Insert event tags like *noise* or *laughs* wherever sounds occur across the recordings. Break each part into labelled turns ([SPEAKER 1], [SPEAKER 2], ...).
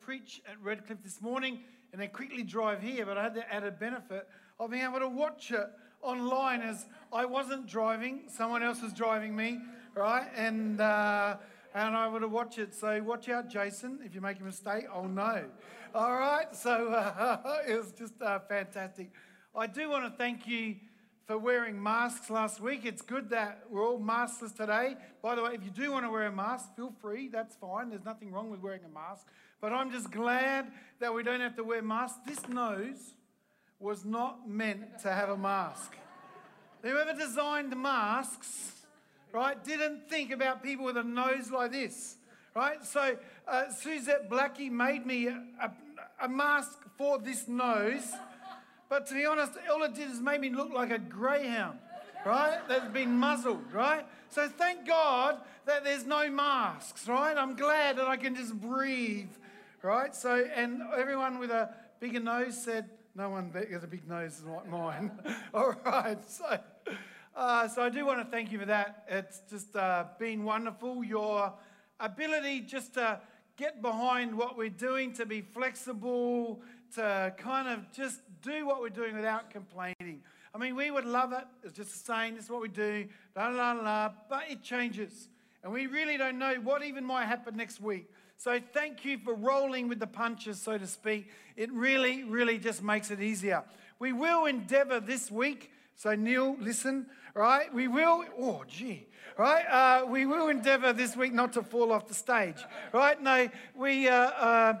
[SPEAKER 1] preach at Redcliffe this morning and then quickly drive here, but I had the added benefit of being able to watch it online as I wasn't driving, someone else was driving me, right? And uh, and I would have watched it. So watch out, Jason. If you make a mistake, I'll know. All right. So uh, *laughs* it was just uh, fantastic. I do want to thank you for wearing masks last week. It's good that we're all maskless today. By the way, if you do want to wear a mask, feel free. That's fine. There's nothing wrong with wearing a mask. But I'm just glad that we don't have to wear masks. This nose was not meant to have a mask. Whoever designed masks, right, didn't think about people with a nose like this, right? So uh, Suzette Blackie made me a, a, a mask for this nose. But to be honest, all it did is made me look like a greyhound, right? That's been muzzled, right? So thank God that there's no masks, right? I'm glad that I can just breathe, right? So, and everyone with a bigger nose said, no one has a big nose like mine. *laughs* all right, so. Uh, so I do want to thank you for that. It's just uh, been wonderful. Your ability just to get behind what we're doing, to be flexible, to kind of just do what we're doing without complaining. I mean, we would love it. It's just saying this is what we do, la la la, but it changes. And we really don't know what even might happen next week. So thank you for rolling with the punches, so to speak. It really, really just makes it easier. We will endeavor this week. So, Neil, listen, right? We will, oh, gee, right? Uh, we will endeavor this week not to fall off the stage, right? No, we, uh, uh,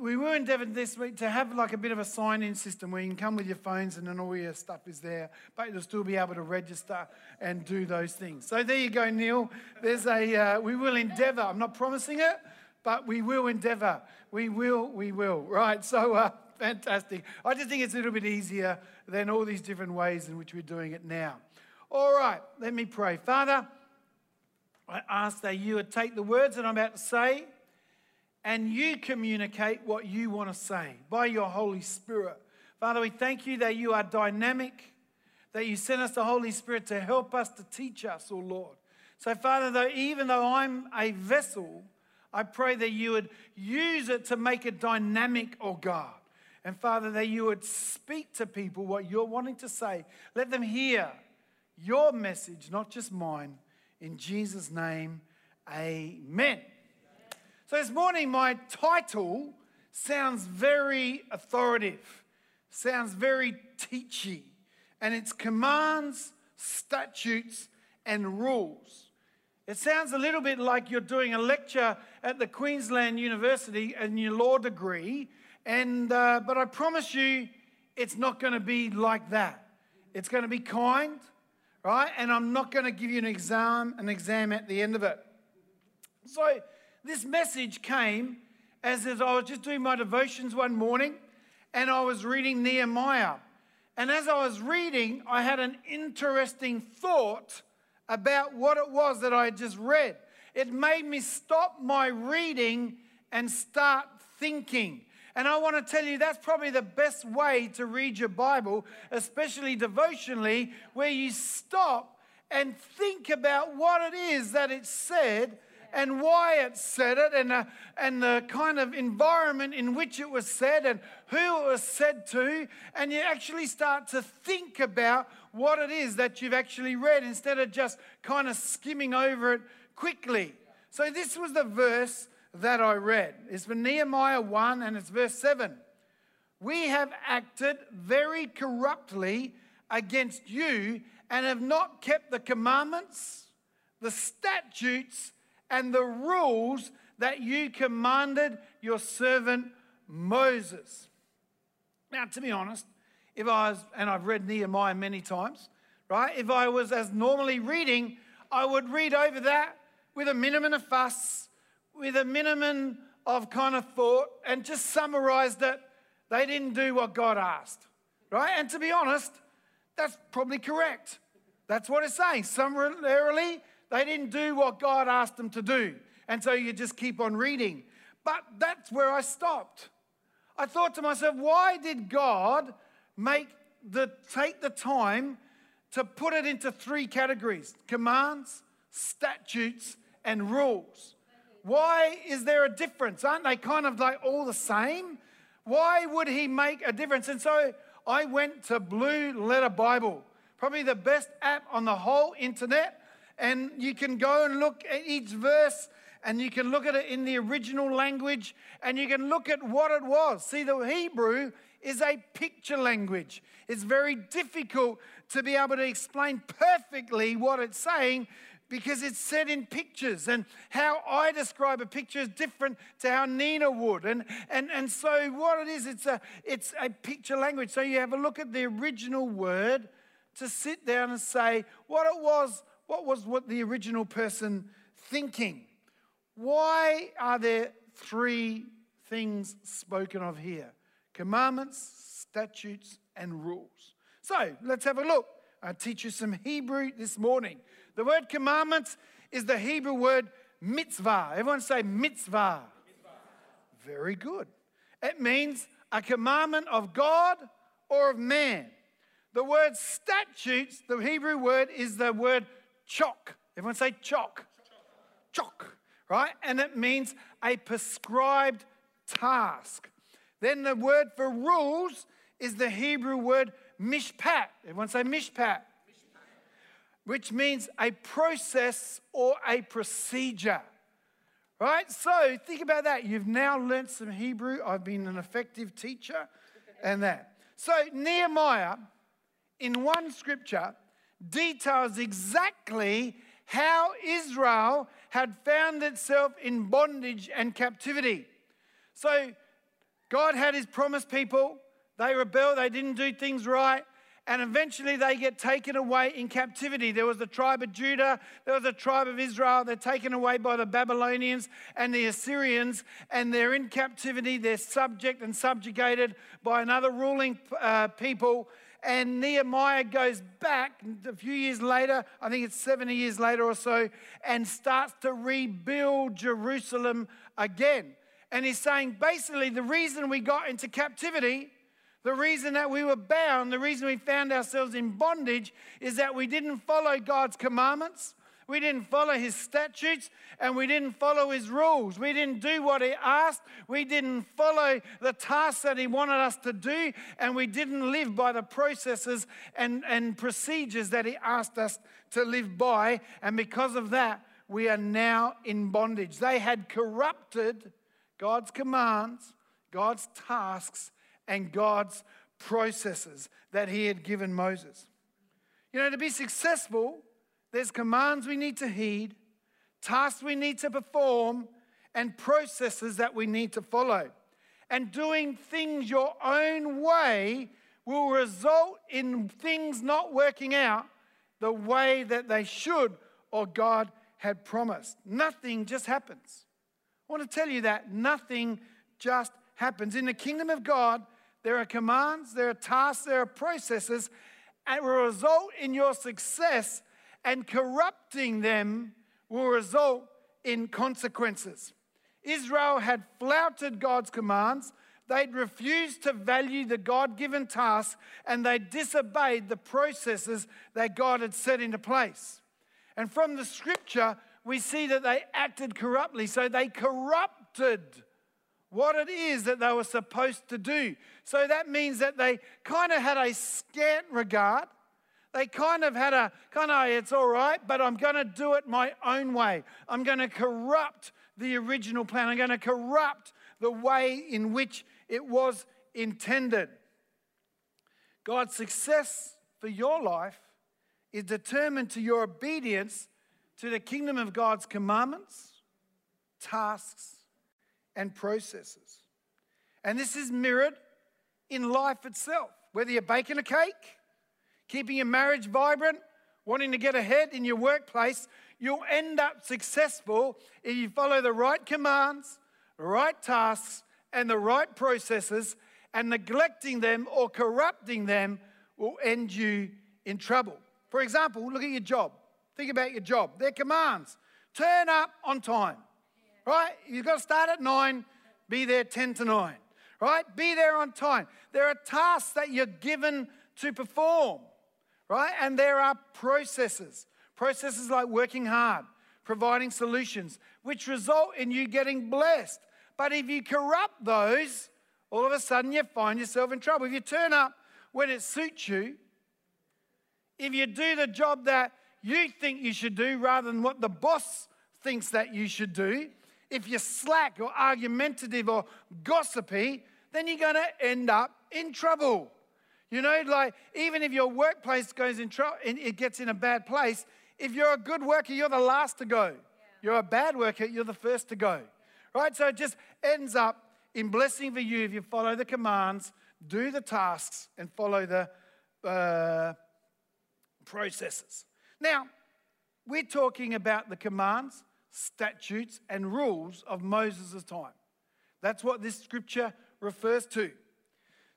[SPEAKER 1] we were endeavoured this week to have like a bit of a sign-in system where you can come with your phones and then all your stuff is there, but you'll still be able to register and do those things. So there you go, Neil. There's a uh, we will endeavour. I'm not promising it, but we will endeavour. We will. We will. Right. So. Uh, fantastic. I just think it's a little bit easier than all these different ways in which we're doing it now. All right, let me pray. Father, I ask that you would take the words that I'm about to say and you communicate what you want to say by your Holy Spirit. Father, we thank you that you are dynamic, that you sent us the Holy Spirit to help us, to teach us, oh Lord. So, Father, though, even though I'm a vessel, I pray that you would use it to make it dynamic, oh God. And Father, that you would speak to people what you're wanting to say. Let them hear your message, not just mine. In Jesus' name, amen. So this morning, my title sounds very authoritative, sounds very teachy, and it's commands, statutes, and rules. It sounds a little bit like you're doing a lecture at the Queensland University in your law degree, and uh, but I promise you, it's not going to be like that. It's going to be kind, right? And I'm not going to give you an exam, an exam at the end of it. So this message came as I was just doing my devotions one morning and I was reading Nehemiah. And as I was reading, I had an interesting thought about what it was that I had just read. It made me stop my reading and start thinking. And I want to tell you that's probably the best way to read your Bible, especially devotionally, where you stop and think about what it is that it said and why it said it and, uh, and the kind of environment in which it was said and who it was said to. And you actually start to think about what it is that you've actually read instead of just kind of skimming over it quickly. So, this was the verse that I read. It's from Nehemiah 1 and it's verse 7. We have acted very corruptly against you and have not kept the commandments, the statutes, and the rules that you commanded your servant Moses. Now, to be honest, if I was, and I've read Nehemiah many times, right? If I was as normally reading, I would read over that with a minimum of fuss, with a minimum of kind of thought, and just summarize that they didn't do what God asked, right? And to be honest, that's probably correct. That's what it's saying. Summarily, they didn't do what God asked them to do. And so you just keep on reading. But that's where I stopped. I thought to myself, why did God make the take the time to put it into three categories commands, statutes, and rules? Why is there a difference? Aren't they kind of like all the same? Why would he make a difference? And so I went to Blue Letter Bible, probably the best app on the whole internet. And you can go and look at each verse and you can look at it in the original language and you can look at what it was. See, the Hebrew is a picture language. It's very difficult to be able to explain perfectly what it's saying because it's set in pictures and how I describe a picture is different to how Nina would. And, and, and so what it is, it's a, it's a picture language. So you have a look at the original word to sit down and say what it was, what was what the original person thinking. Why are there three things spoken of here? Commandments, statutes, and rules. So let's have a look. I'll teach you some Hebrew this morning. The word commandments is the Hebrew word mitzvah. Everyone say mitzvah. mitzvah. Very good. It means a commandment of God or of man. The word statutes, the Hebrew word is the word chok. Everyone say chok. Chok, right? And it means a prescribed task. Then the word for rules is the Hebrew word mishpat. Everyone say mishpat which means a process or a procedure. Right? So think about that. You've now learnt some Hebrew. I've been an effective teacher and that. So Nehemiah, in one scripture, details exactly how Israel had found itself in bondage and captivity. So God had his promised people. They rebelled, they didn't do things right and eventually they get taken away in captivity. There was the tribe of Judah, there was the tribe of Israel. They're taken away by the Babylonians and the Assyrians, and they're in captivity. They're subject and subjugated by another ruling uh, people. And Nehemiah goes back a few years later, I think it's 70 years later or so, and starts to rebuild Jerusalem again. And he's saying basically the reason we got into captivity the reason that we were bound, the reason we found ourselves in bondage is that we didn't follow God's commandments. We didn't follow his statutes and we didn't follow his rules. We didn't do what he asked. We didn't follow the tasks that he wanted us to do. And we didn't live by the processes and, and procedures that he asked us to live by. And because of that, we are now in bondage. They had corrupted God's commands, God's tasks, and God's processes that He had given Moses. You know, to be successful, there's commands we need to heed, tasks we need to perform, and processes that we need to follow. And doing things your own way will result in things not working out the way that they should or God had promised. Nothing just happens. I want to tell you that nothing just happens. In the kingdom of God, there are commands, there are tasks, there are processes, and will result in your success, and corrupting them will result in consequences. Israel had flouted God's commands. They'd refused to value the God given task and they disobeyed the processes that God had set into place. And from the scripture, we see that they acted corruptly. So they corrupted what it is that they were supposed to do. So that means that they kind of had a scant regard. They kind of had a kind of, it's all right, but I'm going to do it my own way. I'm going to corrupt the original plan. I'm going to corrupt the way in which it was intended. God's success for your life is determined to your obedience to the kingdom of God's commandments, tasks, and processes. And this is mirrored in life itself. Whether you're baking a cake, keeping your marriage vibrant, wanting to get ahead in your workplace, you'll end up successful if you follow the right commands, right tasks, and the right processes, and neglecting them or corrupting them will end you in trouble. For example, look at your job. Think about your job. Their commands turn up on time right? You've got to start at nine, be there 10 to nine, right? Be there on time. There are tasks that you're given to perform, right? And there are processes. Processes like working hard, providing solutions, which result in you getting blessed. But if you corrupt those, all of a sudden you find yourself in trouble. If you turn up when it suits you, if you do the job that you think you should do rather than what the boss thinks that you should do, if you're slack or argumentative or gossipy, then you're going to end up in trouble. You know, like even if your workplace goes in trouble, it gets in a bad place. If you're a good worker, you're the last to go. You're a bad worker, you're the first to go. Right? So it just ends up in blessing for you if you follow the commands, do the tasks, and follow the uh, processes. Now, we're talking about the commands, statutes, and rules of Moses' time. That's what this scripture refers to.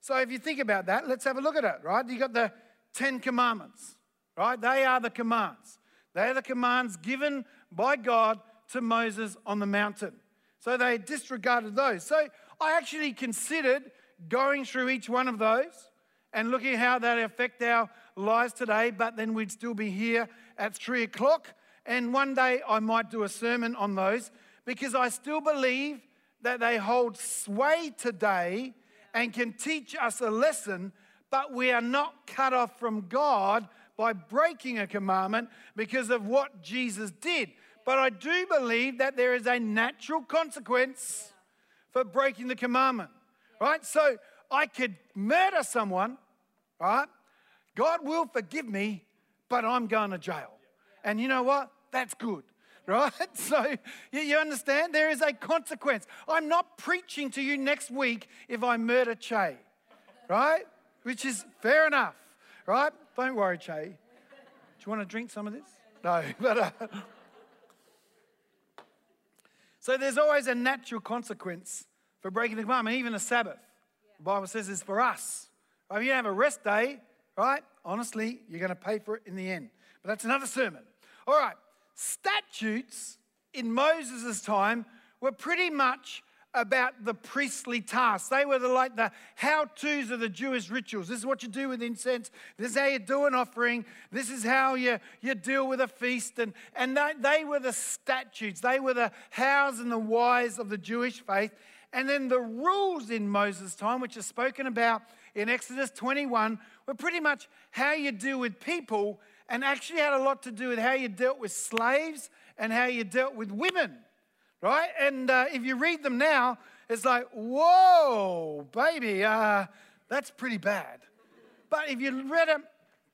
[SPEAKER 1] So if you think about that, let's have a look at it, right? You got the Ten Commandments, right? They are the commands. They are the commands given by God to Moses on the mountain. So they disregarded those. So I actually considered going through each one of those and looking how that affect our lives today, but then we'd still be here at three o'clock. And one day I might do a sermon on those because I still believe that they hold sway today and can teach us a lesson, but we are not cut off from God by breaking a commandment because of what Jesus did. But I do believe that there is a natural consequence for breaking the commandment, right? So I could murder someone, right? God will forgive me, but I'm going to jail. And you know what? That's good *laughs* right? So you understand there is a consequence. I'm not preaching to you next week if I murder Che, right? Which is fair enough, right? Don't worry, Che. Do you want to drink some of this? No, *laughs* but. Uh, so there's always a natural consequence for breaking the commandment, even a Sabbath. The Bible says is for us. If you have a rest day, right? Honestly, you're going to pay for it in the end. But that's another sermon. All right. Statutes in Moses' time were pretty much about the priestly tasks. They were the, like the how to's of the Jewish rituals. This is what you do with incense. This is how you do an offering. This is how you, you deal with a feast. And, and they, they were the statutes, they were the hows and the whys of the Jewish faith. And then the rules in Moses' time, which are spoken about in Exodus 21, were pretty much how you deal with people and actually had a lot to do with how you dealt with slaves and how you dealt with women, right? And uh, if you read them now, it's like, whoa, baby, uh, that's pretty bad. But if you read them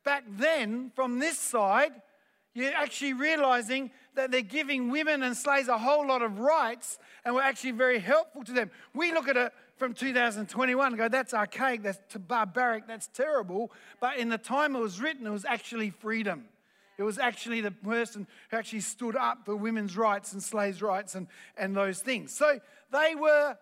[SPEAKER 1] back then from this side, you're actually realizing that they're giving women and slaves a whole lot of rights and were actually very helpful to them. We look at it from 2021 go, that's archaic, that's barbaric, that's terrible. But in the time it was written, it was actually freedom. It was actually the person who actually stood up for women's rights and slaves' rights and, and those things. So they were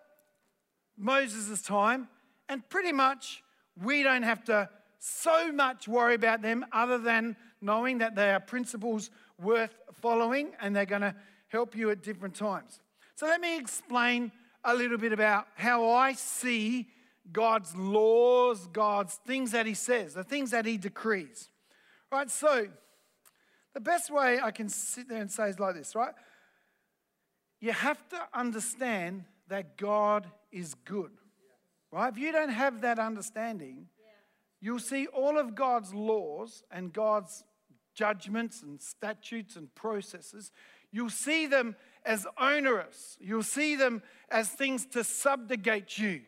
[SPEAKER 1] Moses' time, and pretty much we don't have to so much worry about them other than knowing that they are principles worth following and they're going to help you at different times. So let me explain a little bit about how I see God's laws, God's things that He says, the things that He decrees. Right? So, the best way I can sit there and say is like this, right? You have to understand that God is good, right? If you don't have that understanding, you'll see all of God's laws and God's judgments and statutes and processes, you'll see them as onerous. You'll see them as things to subjugate you.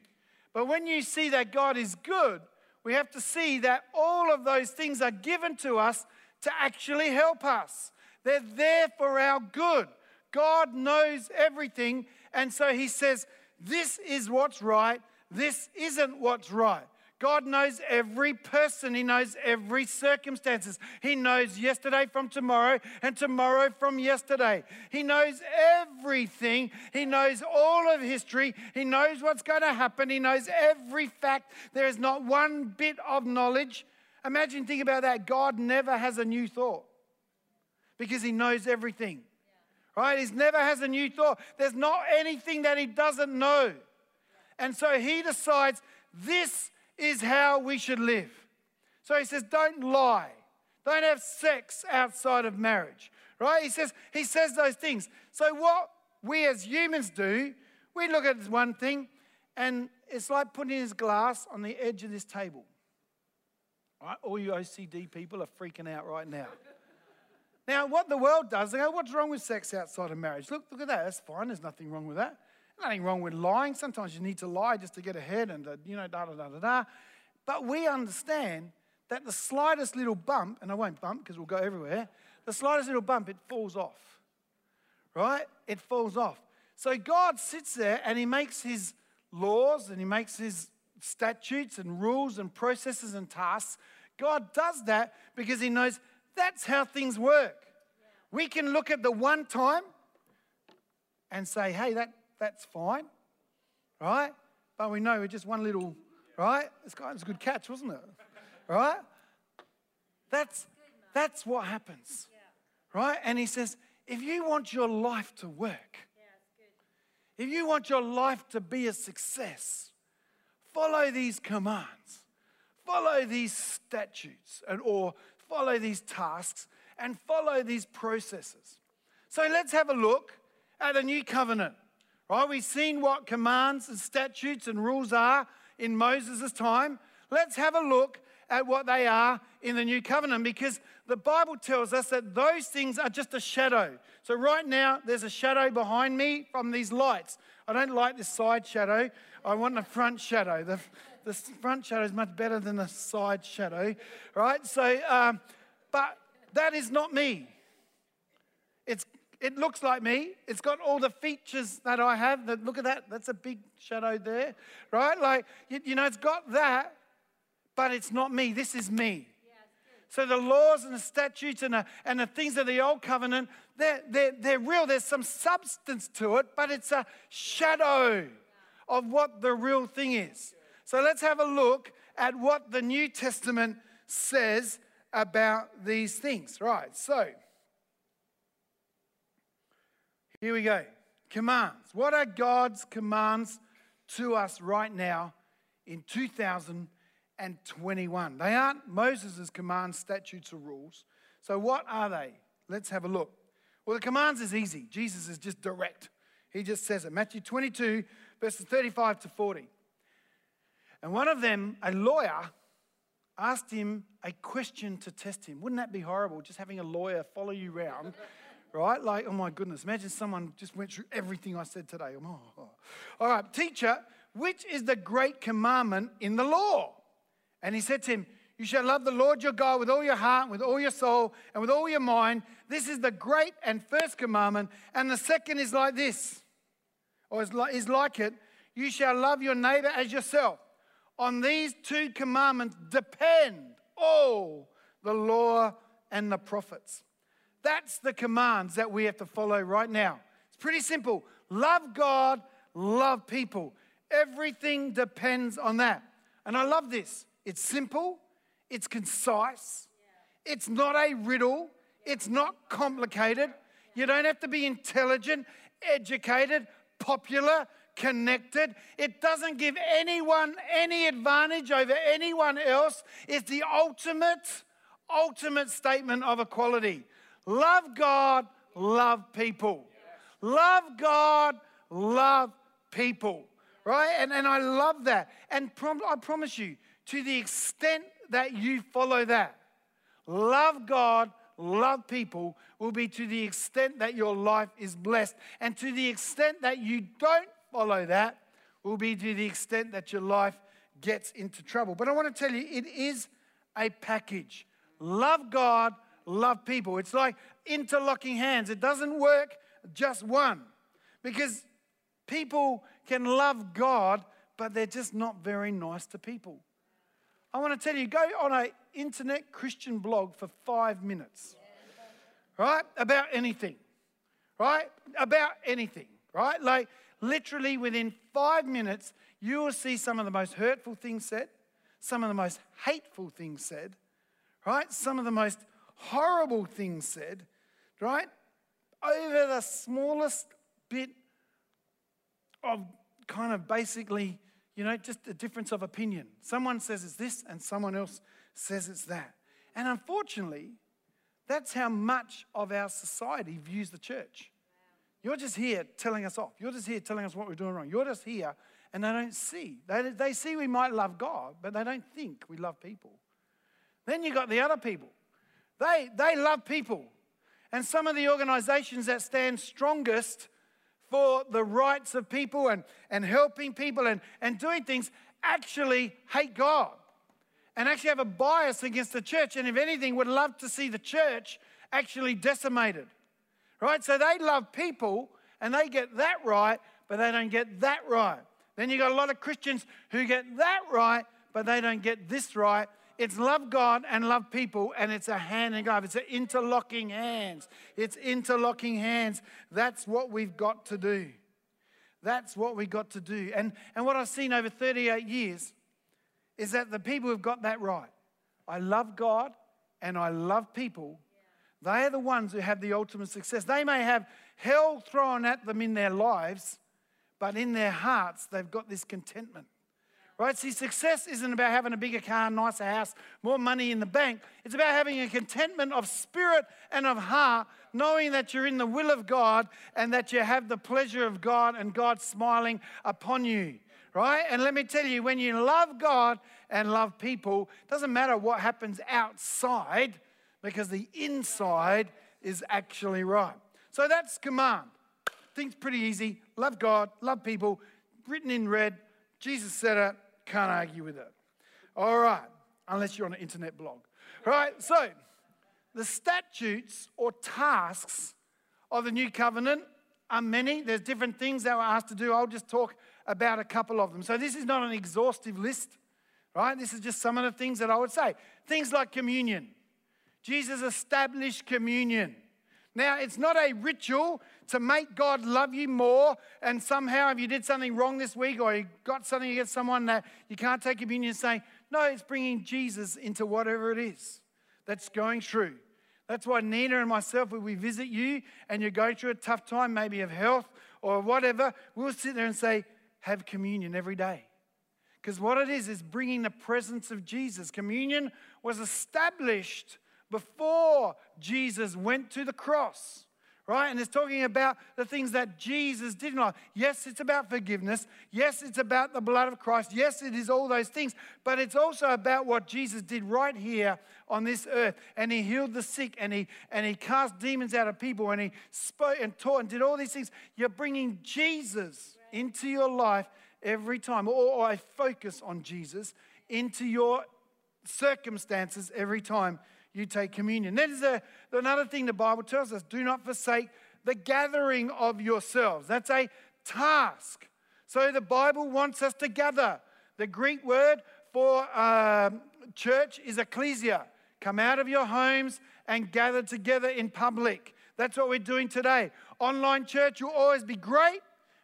[SPEAKER 1] But when you see that God is good, we have to see that all of those things are given to us to actually help us. They're there for our good. God knows everything. And so He says, This is what's right, this isn't what's right. God knows every person. He knows every circumstances. He knows yesterday from tomorrow and tomorrow from yesterday. He knows everything. He knows all of history. He knows what's going to happen. He knows every fact. There is not one bit of knowledge. Imagine think about that. God never has a new thought because he knows everything. Right? He never has a new thought. There's not anything that he doesn't know. And so he decides this is how we should live. So he says, don't lie. Don't have sex outside of marriage, right? He says, he says those things. So, what we as humans do, we look at one thing and it's like putting his glass on the edge of this table. Right? All you OCD people are freaking out right now. now, what the world does, they go, What's wrong with sex outside of marriage? Look, look at that. That's fine. There's nothing wrong with that. Nothing wrong with lying. Sometimes you need to lie just to get ahead and, you know, da da da da da. But we understand that the slightest little bump, and I won't bump because we'll go everywhere, the slightest little bump, it falls off. Right? It falls off. So God sits there and He makes His laws and He makes His statutes and rules and processes and tasks. God does that because He knows that's how things work. We can look at the one time and say, hey, that, that's fine, right? But we know we're just one little, right? It's, was a good catch, wasn't it? Right? That's, that's what happens, right? And he says, if you want your life to work, if you want your life to be a success, follow these commands, follow these statutes, and, or follow these tasks, and follow these processes. So let's have a look at a new covenant. Right? We've seen what commands and statutes and rules are in Moses' time. Let's have a look at what they are in the new covenant because the Bible tells us that those things are just a shadow. So, right now, there's a shadow behind me from these lights. I don't like this side shadow, I want the front shadow. The, the front shadow is much better than the side shadow, right? So, um, but that is not me. It's it looks like me. It's got all the features that I have. That, look at that. That's a big shadow there, right? Like, you, know, it's got that, but it's not me. This is me. So the laws and the statutes and the, and the things of the old covenant, they're, they're, they're real. There's some substance to it, but it's a shadow of what the real thing is. So let's have a look at what the New Testament says about these things. Right, so here we go. Commands. What are God's commands to us right now in 2021? They aren't Moses' commands, statutes, or rules. So, what are they? Let's have a look. Well, the commands is easy. Jesus is just direct. He just says it. Matthew 22, verses 35 to 40. And one of them, a lawyer, asked him a question to test him. Wouldn't that be horrible, just having a lawyer follow you around right? Like, oh my goodness, imagine someone just went through everything I said today. Oh, oh. All right, teacher, which is the great commandment in the law? And he said to him, You shall love the Lord your God with all your heart, with all your soul, and with all your mind. This is the great and first commandment. And the second is like this, or is like, is like it you shall love your neighbor as yourself. On these two commandments depend all the law and the prophets. That's the commands that we have to follow right now. It's pretty simple. Love God, love people. Everything depends on that. And I love this. It's simple, it's concise, it's not a riddle, it's not complicated. You don't have to be intelligent, educated, popular, connected. It doesn't give anyone any advantage over anyone else. It's the ultimate, ultimate statement of equality. Love God, love people. Love God, love people. Right? And, and I love that. And prom- I promise you, to the extent that you follow that, love God, love people will be to the extent that your life is blessed. And to the extent that you don't follow that, will be to the extent that your life gets into trouble. But I want to tell you, it is a package. Love God, love people. It's like interlocking hands. It doesn't work just one because people can love God, but they're just not very nice to people. I want to tell you, go on an internet Christian blog for five minutes, right? About anything, right? About anything, right? Like literally within five minutes, you will see some of the most hurtful things said, some of the most hateful things said, right? Some of the most horrible things said, right? Over the smallest bit of kind of basically, you know, just a difference of opinion. Someone says it's this and someone else says it's that. And unfortunately, that's how much of our society views the church. You're just here telling us off. You're just here telling us what we're doing wrong. You're just here, and they don't see. They, they see we might love God, but they don't think we love people. Then you got the other people. They, they love people. And some of the organizations that stand strongest for the rights of people and, and helping people and, and doing things actually hate God and actually have a bias against the church. And if anything, would love to see the church actually decimated. Right? So they love people and they get that right, but they don't get that right. Then you got a lot of Christians who get that right, but they don't get this right. It's love God and love people, and it's a hand in glove. It's an interlocking hands. It's interlocking hands. That's what we've got to do. That's what we've got to do. And, and what I've seen over 38 years is that the people who've got that right. I love God and I love people. They are the ones who have the ultimate success. They may have hell thrown at them in their lives, but in their hearts, they've got this contentment. Right? See, success isn't about having a bigger car, nicer house, more money in the bank. It's about having a contentment of spirit and of heart, knowing that you're in the will of God and that you have the pleasure of God and God smiling upon you. Right? And let me tell you, when you love God and love people, it doesn't matter what happens outside because the inside is actually right. So that's command. Things pretty easy. Love God, love people, written in red. Jesus said it can't argue with it. All right, unless you're on an internet blog. Right, so the statutes or tasks of the new covenant are many. There's different things that we're asked to do. I'll just talk about a couple of them. So this is not an exhaustive list, right? This is just some of the things that I would say. Things like communion. Jesus established communion. Now, it's not a ritual to make God love you more, and somehow, if you did something wrong this week or you got something against someone that you can't take communion, saying, No, it's bringing Jesus into whatever it is that's going through. That's why Nina and myself, when we visit you and you're going through a tough time, maybe of health or whatever, we'll sit there and say, Have communion every day. Because what it is, is bringing the presence of Jesus. Communion was established before Jesus went to the cross, right? And it's talking about the things that Jesus did not. Yes, it's about forgiveness. Yes, it's about the blood of Christ. Yes, it is all those things. But it's also about what Jesus did right here on this earth. And he healed the sick and he, and he cast demons out of people and he spoke and taught and did all these things. You're bringing Jesus into your life every time, or, or focus on Jesus into your circumstances every time you take communion. That is a, another thing the Bible tells us do not forsake the gathering of yourselves. That's a task. So the Bible wants us to gather. The Greek word for uh, church is ecclesia. Come out of your homes and gather together in public. That's what we're doing today. Online church will always be great.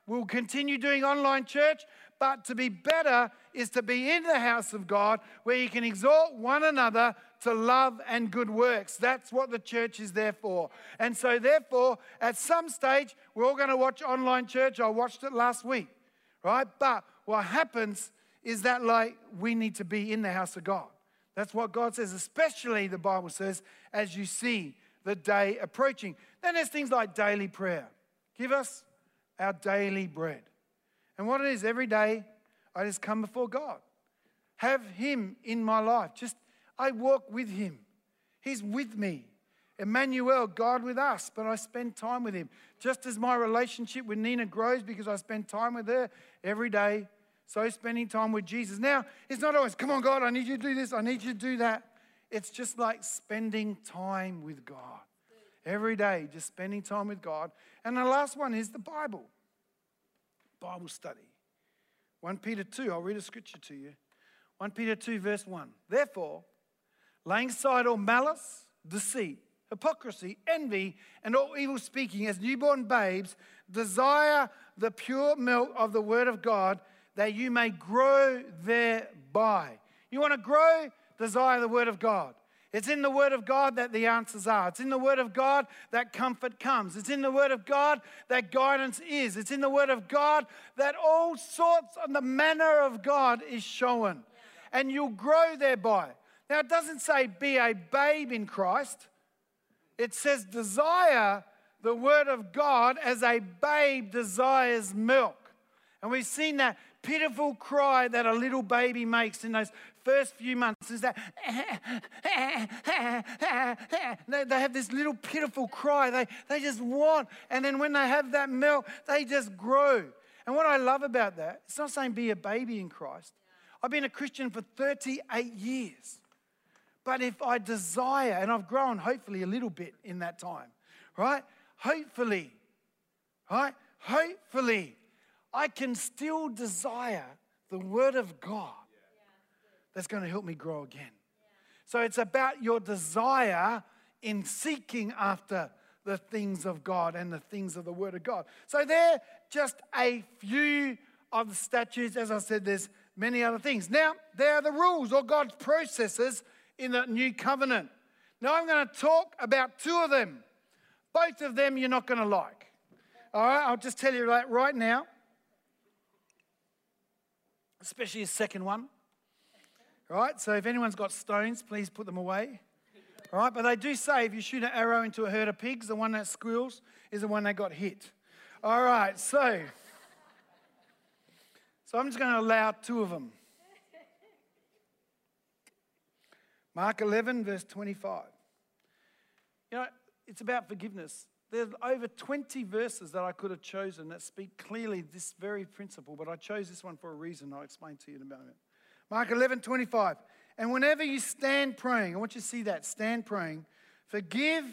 [SPEAKER 1] We'll continue doing online church, but to be better is to be in the house of God where you can exhort one another to love and good works. That's what the church is there for. And so, therefore, at some stage, we're all going to watch online church. I watched it last week, right? But what happens is that, like, we need to be in the house of God. That's what God says, especially the Bible says, as you see the day approaching. Then there's things like daily prayer. Give us our daily bread. And what it is, every day I just come before God. Have Him in my life. Just, I walk with Him. He's with me. Emmanuel, God with us, but I spend time with Him. Just as my relationship with Nina grows because I spend time with her every day, so spending time with Jesus. Now, it's not always, come on, God, I need you to do this, I need you to do that. It's just like spending time with God. Every day, just spending time with God. And the last one is the Bible. Bible study. 1 Peter 2, I'll read a scripture to you. 1 Peter 2, verse 1. Therefore, laying aside all malice, deceit, hypocrisy, envy, and all evil speaking, as newborn babes, desire the pure milk of the word of God, that you may grow thereby. You want to grow? Desire the word of God. It's in the Word of God that the answers are. It's in the Word of God that comfort comes. It's in the Word of God that guidance is. It's in the Word of God that all sorts of the manner of God is shown. And you'll grow thereby. Now, it doesn't say be a babe in Christ, it says desire the word of God as a babe desires milk. And we've seen that pitiful cry that a little baby makes in those first few months is that *laughs* they, have this little pitiful cry. They, they just want, and then when they have that milk, they just grow. And what I love about that, it's not saying be a baby in Christ. I've been a Christian for 38 years. But if I desire, and I've grown hopefully a little bit in that time, right? Hopefully, right? Hopefully, I can still desire the Word of God that's going to help me grow again. So it's about your desire in seeking after the things of God and the things of the Word of God. So they're just a few of the statutes. As I said, there's many other things. Now, there are the rules or God's processes in the new covenant. Now, I'm going to talk about two of them. Both of them you're not going to like. All right, I'll just tell you that right now, especially the second one. Right, so if anyone's got stones, please put them away. All right, but they do say if you shoot an arrow into a herd of pigs, the one that squeals is the one that got hit. All right, so so I'm just going to allow two of them. Mark 11, verse 25. You know, it's about forgiveness. There's over 20 verses that I could have chosen that speak clearly this very principle, but I chose this one for a reason. I'll explain to you in a moment. Mark 11, 25. And whenever you stand praying, I want you to see that stand praying, forgive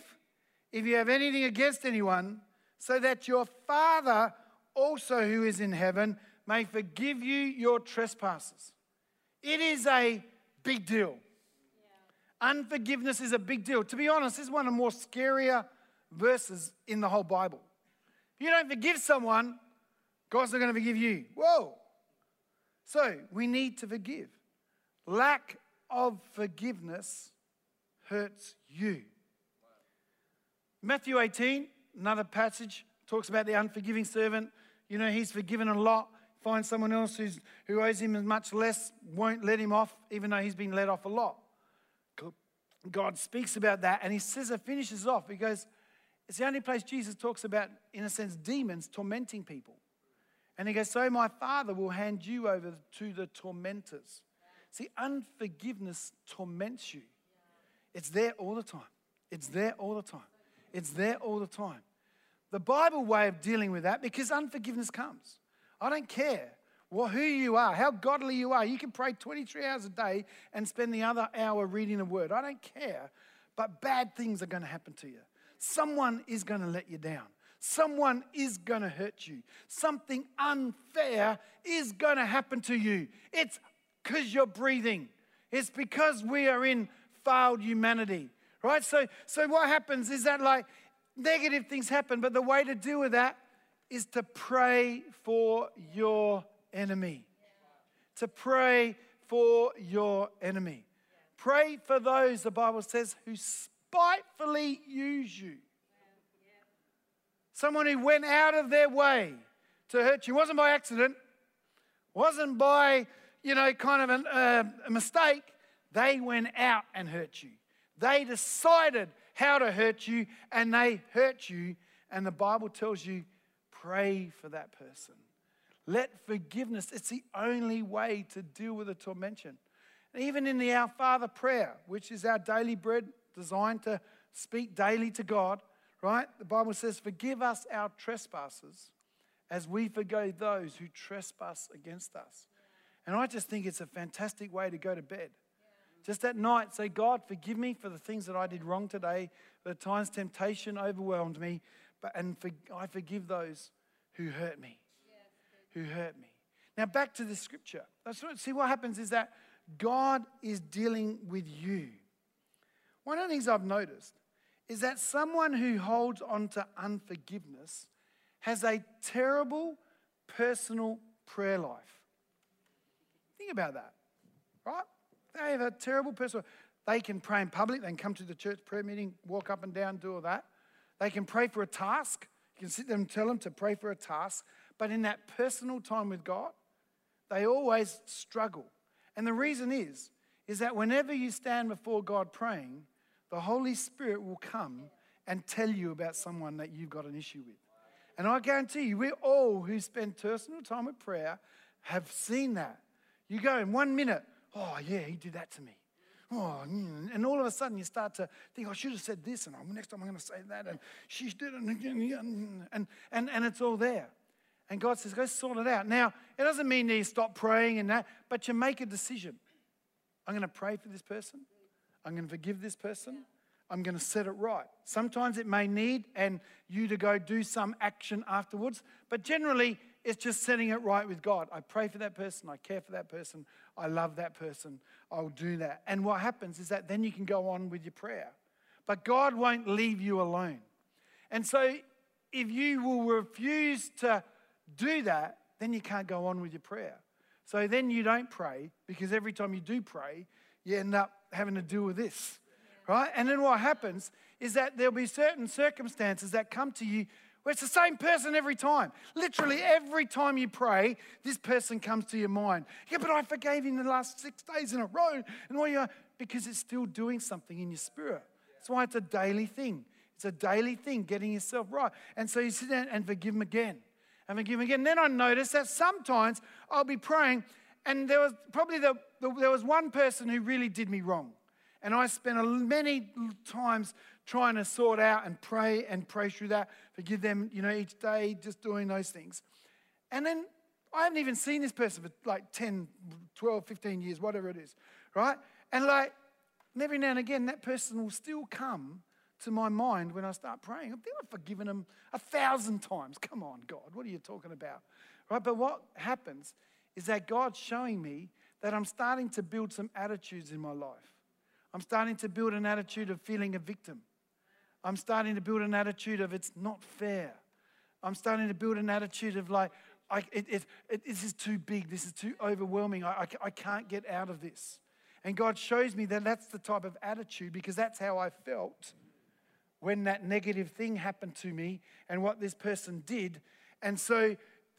[SPEAKER 1] if you have anything against anyone, so that your Father also who is in heaven may forgive you your trespasses. It is a big deal. Unforgiveness is a big deal. To be honest, this is one of the more scarier verses in the whole Bible. If you don't forgive someone, God's not going to forgive you. Whoa. So we need to forgive. Lack of forgiveness hurts you. Matthew 18, another passage, talks about the unforgiving servant. You know, he's forgiven a lot. Find someone else who's, who owes him as much less, won't let him off, even though he's been let off a lot. God speaks about that, and he says it finishes off. He goes, It's the only place Jesus talks about, in a sense, demons tormenting people. And he goes, So my Father will hand you over to the tormentors. See, unforgiveness torments you. It's there all the time. It's there all the time. It's there all the time. The Bible way of dealing with that, because unforgiveness comes. I don't care well, who you are, how godly you are. You can pray 23 hours a day and spend the other hour reading a word. I don't care. But bad things are going to happen to you. Someone is going to let you down. Someone is going to hurt you. Something unfair is going to happen to you. It's because you're breathing. It's because we are in failed humanity, right? So, so what happens is that like negative things happen, but the way to deal with that is to pray for your enemy. To pray for your enemy. Pray for those, the Bible says, who spitefully use you. Someone who went out of their way to hurt you. It wasn't by accident, wasn't by, you know, kind of an, uh, a mistake. They went out and hurt you. They decided how to hurt you and they hurt you. And the Bible tells you, pray for that person. Let forgiveness, it's the only way to deal with a tormention. even in the Our Father prayer, which is our daily bread designed to speak daily to God, right? The Bible says, Forgive us our trespasses as we forgive those who trespass against us. And I just think it's a fantastic way to go to bed. Just at night, say, God, forgive me for the things that I did wrong today, the times temptation overwhelmed me, but, and for, I forgive those who hurt me who hurt me. Now, back to the scripture. See, what happens is that God is dealing with you. One of the things I've noticed is that someone who holds on to unforgiveness has a terrible personal prayer life. Think about that, right? They have a terrible personal. They can pray in public. They can come to the church prayer meeting, walk up and down, do all that. They can pray for a task. You can sit there and tell them to pray for a task. But in that personal time with God, they always struggle. And the reason is, is that whenever you stand before God praying, the Holy Spirit will come and tell you about someone that you've got an issue with. And I guarantee you, we all who spend personal time with prayer have seen that. You go in one minute, oh, yeah, he did that to me. Oh, mm, and all of a sudden you start to think, I should have said this, and next time I'm going to say that, and she did it, and, and, and, and it's all there. And God says, go sort it out. Now, it doesn't mean that you stop praying and that, but you make a decision. I'm going to pray for this person. I'm going to forgive this person. I'm going to set it right. Sometimes it may need and you to go do some action afterwards, but generally it's just setting it right with God. I pray for that person, I care for that person, I love that person, I'll do that. And what happens is that then you can go on with your prayer. But God won't leave you alone. And so if you will refuse to do that, then you can't go on with your prayer. So then you don't pray because every time you do pray, you end up having to deal with this, right? And then what happens is that there'll be certain circumstances that come to you where it's the same person every time. Literally every time you pray, this person comes to your mind. Yeah, but I forgave him the last six days in a row. And why you because it's still doing something in your spirit. That's why it's a daily thing. It's a daily thing, getting yourself right. And so you sit down and forgive him again. And forgive him again. And then I notice that sometimes I'll be praying, and there was probably the, the there was one person who really did me wrong. And I spent many times trying to sort out and pray and pray through that, forgive them, you know, each day, just doing those things. And then I haven't even seen this person for like 10, 12, 15 years, whatever it is, right? And like, every now and again, that person will still come to my mind when I start praying. I've forgiven them a thousand times. Come on, God, what are you talking about? Right? But what happens is that God's showing me that I'm starting to build some attitudes in my life. I'm starting to build an attitude of feeling a victim. I'm starting to build an attitude of it's not fair. I'm starting to build an attitude of like, I, it, it, it, this is too big. This is too overwhelming. I, I, I can't get out of this. And God shows me that that's the type of attitude because that's how I felt when that negative thing happened to me and what this person did. And so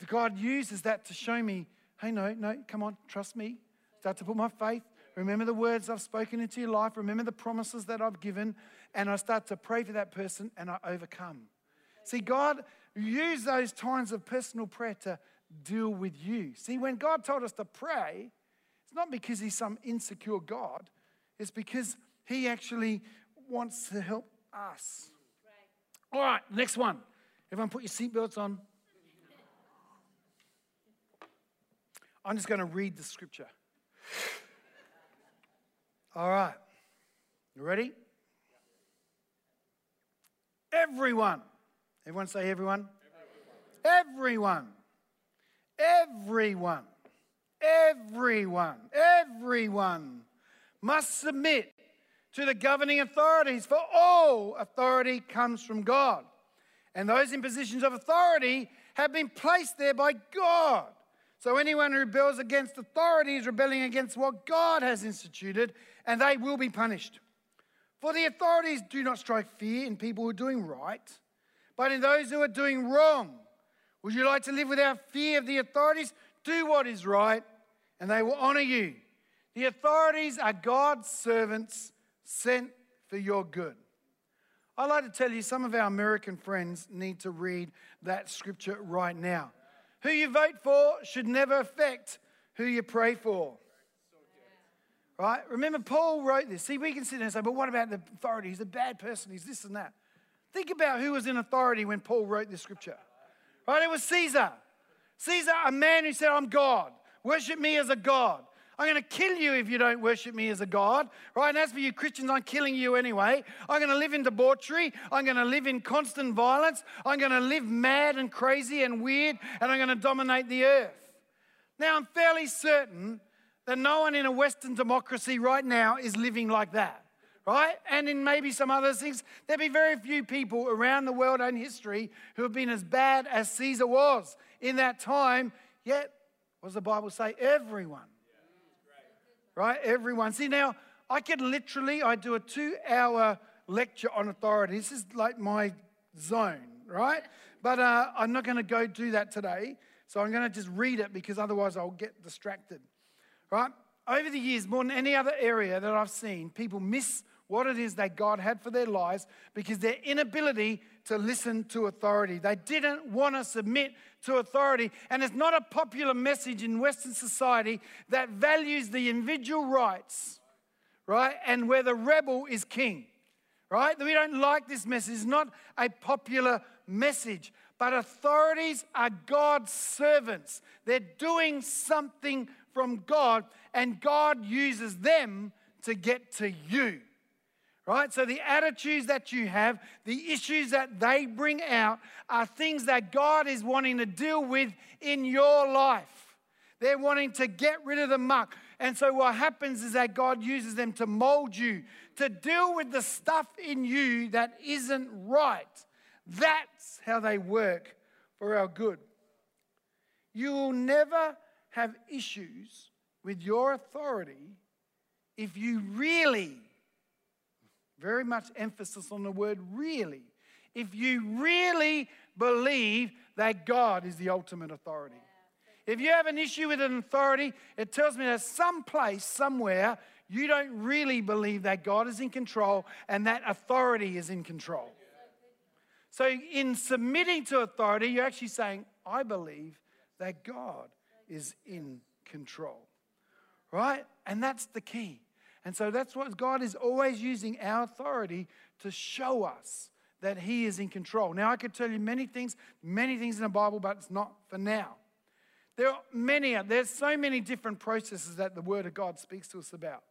[SPEAKER 1] God uses that to show me hey, no, no, come on, trust me. Start to put my faith. Remember the words I've spoken into your life. Remember the promises that I've given. And I start to pray for that person and I overcome. See, God used those times of personal prayer to deal with you. See, when God told us to pray, it's not because He's some insecure God, it's because He actually wants to help us. All right, next one. Everyone put your seatbelts on. I'm just going to read the scripture. All right. You ready? Everyone. Everyone say everyone. Everyone. Everyone. Everyone. Everyone must submit to the governing authorities, for all authority comes from God. And those in positions of authority have been placed there by God. So anyone who rebels against authority is rebelling against what God has instituted, and they will be punished. For the authorities do not strike fear in people who are doing right, but in those who are doing wrong. Would you like to live without fear of the authorities? Do what is right, and they will honor you. The authorities are God's servants sent for your good. I'd like to tell you, some of our American friends need to read that scripture right now. Who you vote for should never affect who you pray for. Right? Remember, Paul wrote this. See, we can sit there and say, but what about the authority? He's a bad person. He's this and that. Think about who was in authority when Paul wrote this scripture. Right? It was Caesar. Caesar, a man who said, I'm God. Worship me as a God. I'm going to kill you if you don't worship me as a God, right? And as for you Christians, I'm killing you anyway. I'm going to live in debauchery. I'm going to live in constant violence. I'm going to live mad and crazy and weird, and I'm going to dominate the earth. Now, I'm fairly certain that no one in a Western democracy right now is living like that, right? And in maybe some other things, there'd be very few people around the world and history who have been as bad as Caesar was in that time, yet, what does the Bible say? Everyone right? Everyone. See, now, I could literally, I do a two hour lecture on authority. This is like my zone, right? But uh, I'm not going to go do that today. So I'm going to just read it because otherwise I'll get distracted, right? over the years, more than any other area that I've seen, people miss what it is that God had for their lives because their inability to listen to authority. They didn't want to submit to authority. And it's not a popular message in Western society that values the individual rights, right? And where the rebel is king, right? We don't like this message. It's not a popular message. But authorities are God's servants. They're doing something from God, and God uses them to get to you. Right? So the attitudes that you have, the issues that they bring out, are things that God is wanting to deal with in your life. They're wanting to get rid of the muck. And so what happens is that God uses them to mold you, to deal with the stuff in you that isn't right. That's how they work for our good. You will never have issues with your authority if you really, very much emphasis on the word really, if you really believe that God is the ultimate authority. If you have an issue with an authority, it tells me that some place, somewhere, you don't really believe that God is in control and that authority is in control. So, in submitting to authority, you're actually saying, I believe that God is in control. Right? And that's the key. And so that's what God is always using our authority to show us that He is in control. Now, I could tell you many things, many things in the Bible, but it's not for now. There are many, there's so many different processes that the Word of God speaks to us about.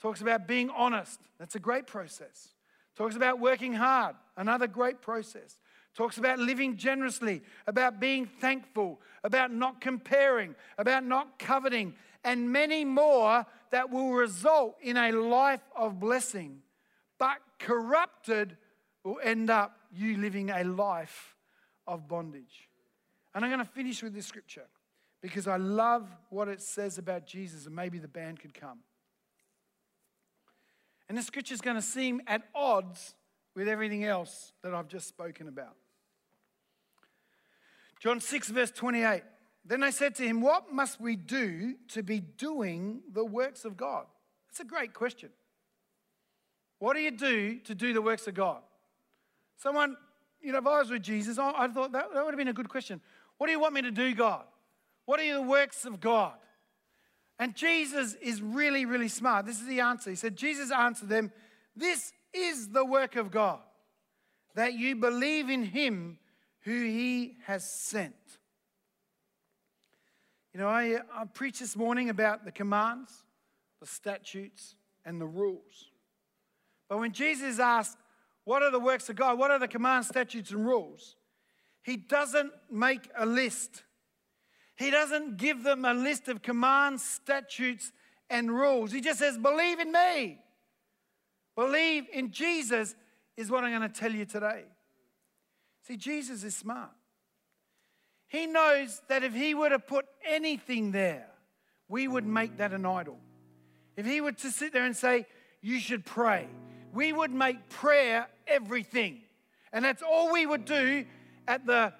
[SPEAKER 1] Talks about being honest. That's a great process. Talks about working hard, another great process. Talks about living generously, about being thankful, about not comparing, about not coveting, and many more that will result in a life of blessing. But corrupted will end up you living a life of bondage. And I'm going to finish with this scripture because I love what it says about Jesus, and maybe the band could come. And the scripture is going to seem at odds with everything else that I've just spoken about. John 6, verse 28. Then I said to him, What must we do to be doing the works of God? That's a great question. What do you do to do the works of God? Someone, you know, if I was with Jesus, I, I thought that, that would have been a good question. What do you want me to do, God? What are the works of God? And Jesus is really, really smart. This is the answer. He said, Jesus answered them, This is the work of God, that you believe in him who he has sent. You know, I, I preached this morning about the commands, the statutes, and the rules. But when Jesus asked, What are the works of God? What are the commands, statutes, and rules? He doesn't make a list. He doesn't give them a list of commands, statutes, and rules. He just says, Believe in me. Believe in Jesus is what I'm going to tell you today. See, Jesus is smart. He knows that if he were to put anything there, we would make that an idol. If he were to sit there and say, You should pray, we would make prayer everything. And that's all we would do at the,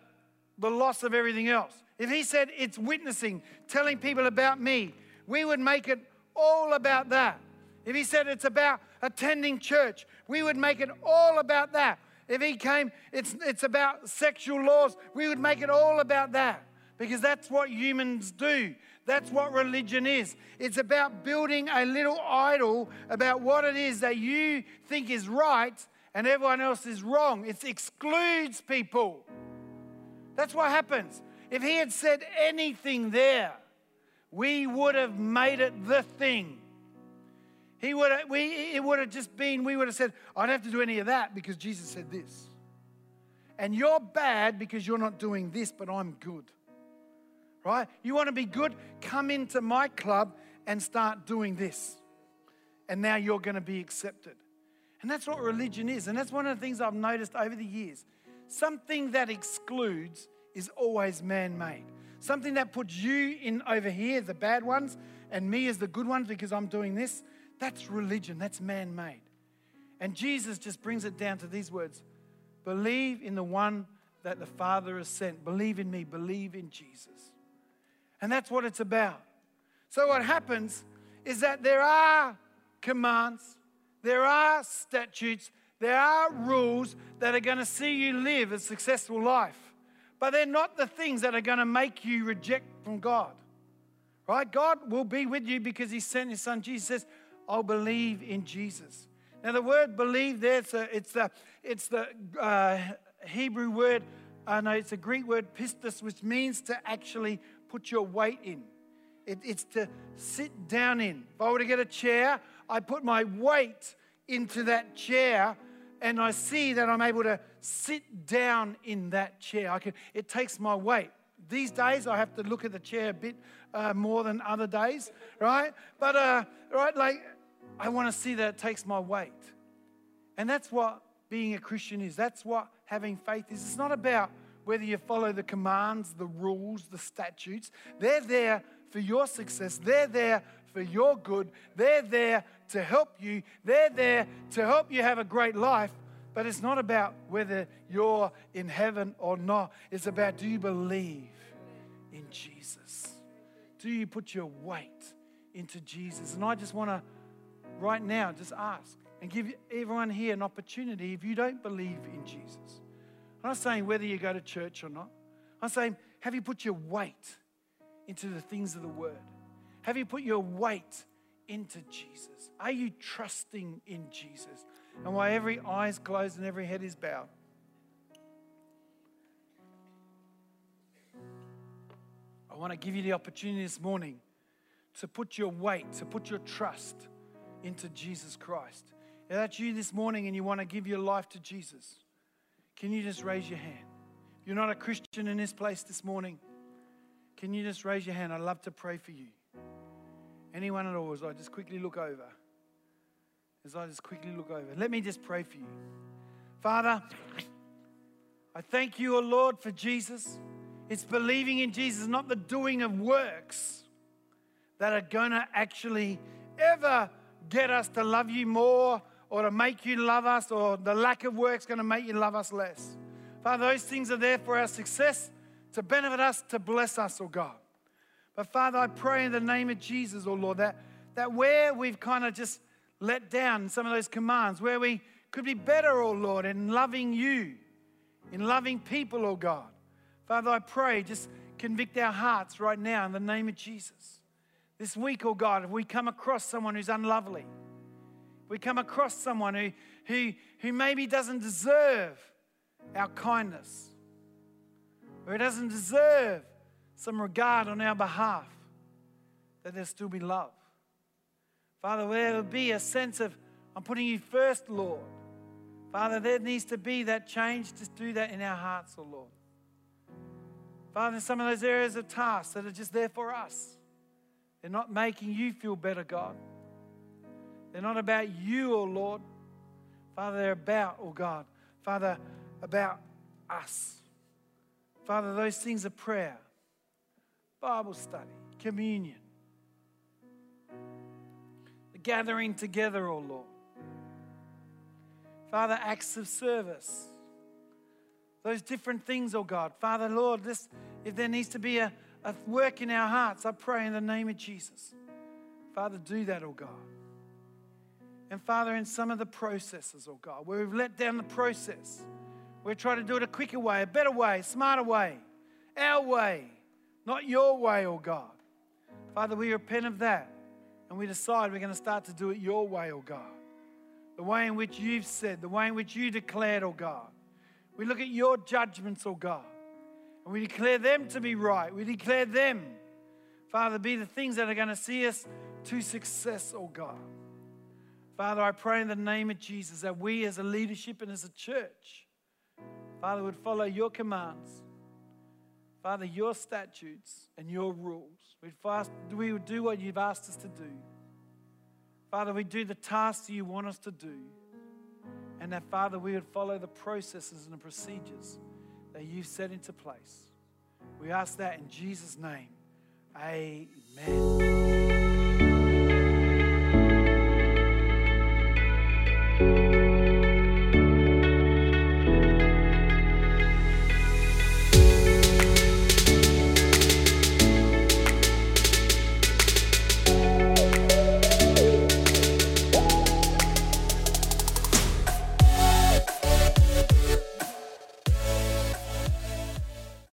[SPEAKER 1] the loss of everything else. If he said it's witnessing, telling people about me, we would make it all about that. If he said it's about attending church, we would make it all about that. If he came, it's, it's about sexual laws, we would make it all about that. Because that's what humans do. That's what religion is. It's about building a little idol about what it is that you think is right and everyone else is wrong. It excludes people. That's what happens. If he had said anything there, we would have made it the thing. He would have, we, it would have just been, we would have said, I don't have to do any of that because Jesus said this. And you're bad because you're not doing this, but I'm good. Right? You want to be good? Come into my club and start doing this. And now you're going to be accepted. And that's what religion is. And that's one of the things I've noticed over the years. Something that excludes is always man made. Something that puts you in over here, the bad ones, and me as the good ones because I'm doing this, that's religion, that's man made. And Jesus just brings it down to these words Believe in the one that the Father has sent. Believe in me, believe in Jesus. And that's what it's about. So, what happens is that there are commands, there are statutes, there are rules that are going to see you live a successful life, but they're not the things that are going to make you reject from God. Right? God will be with you because He sent His Son. Jesus says, I'll believe in Jesus. Now, the word believe there, it's, a, it's the, it's the uh, Hebrew word, uh, no, it's a Greek word, pistis, which means to actually put your weight in. It, it's to sit down in. If I were to get a chair, I put my weight into that chair and I see that I'm able to sit down in that chair. I can, it takes my weight. These days, I have to look at the chair a bit uh, more than other days, right? But, uh, right, like, I want to see that it takes my weight. And that's what being a Christian is. That's what having faith is. It's not about whether you follow the commands, the rules, the statutes. They're there for your success, they're there for your good, they're there to help you, they're there to help you have a great life. But it's not about whether you're in heaven or not. It's about do you believe in Jesus? Do you put your weight into Jesus? And I just want to, right now, just ask and give everyone here an opportunity if you don't believe in Jesus. I'm not saying whether you go to church or not. I'm saying, have you put your weight into the things of the Word? Have you put your weight into Jesus? Are you trusting in Jesus? And while every eye is closed and every head is bowed, I want to give you the opportunity this morning to put your weight, to put your trust into Jesus Christ. If that's you this morning and you want to give your life to Jesus, can you just raise your hand? If you're not a Christian in this place this morning, can you just raise your hand? I'd love to pray for you. Anyone at all, as I just quickly look over. As I just quickly look over. Let me just pray for you. Father, I thank you, O Lord, for Jesus. It's believing in Jesus, not the doing of works that are going to actually ever get us to love you more or to make you love us, or the lack of work is going to make you love us less. Father, those things are there for our success, to benefit us, to bless us, oh God. But Father, I pray in the name of Jesus, oh Lord, that, that where we've kind of just let down some of those commands, where we could be better, oh Lord, in loving you, in loving people, oh God. Father, I pray, just convict our hearts right now in the name of Jesus. This week, oh God, if we come across someone who's unlovely, we come across someone who, who, who maybe doesn't deserve our kindness, or who doesn't deserve some regard on our behalf, that there still be love. Father, where there will be a sense of, I'm putting you first, Lord. Father, there needs to be that change to do that in our hearts, oh Lord. Father, some of those areas of tasks that are just there for us, they're not making you feel better, God. They're not about you, oh Lord. Father, they're about, oh God, Father, about us. Father, those things are prayer, Bible study, communion, the gathering together, oh Lord. Father, acts of service. Those different things, oh God. Father, Lord, this, if there needs to be a, a work in our hearts, I pray in the name of Jesus. Father, do that, oh God. And Father, in some of the processes, oh God, where we've let down the process, we're trying to do it a quicker way, a better way, smarter way, our way, not your way, oh God. Father, we repent of that and we decide we're going to start to do it your way, oh God. The way in which you've said, the way in which you declared, oh God. We look at your judgments, oh God, and we declare them to be right. We declare them, Father, be the things that are going to see us to success, oh God. Father, I pray in the name of Jesus that we as a leadership and as a church, Father, would follow your commands, Father, your statutes and your rules. We'd fast, we would do what you've asked us to do. Father, we do the tasks you want us to do. And that, Father, we would follow the processes and the procedures that you've set into place. We ask that in Jesus' name. Amen.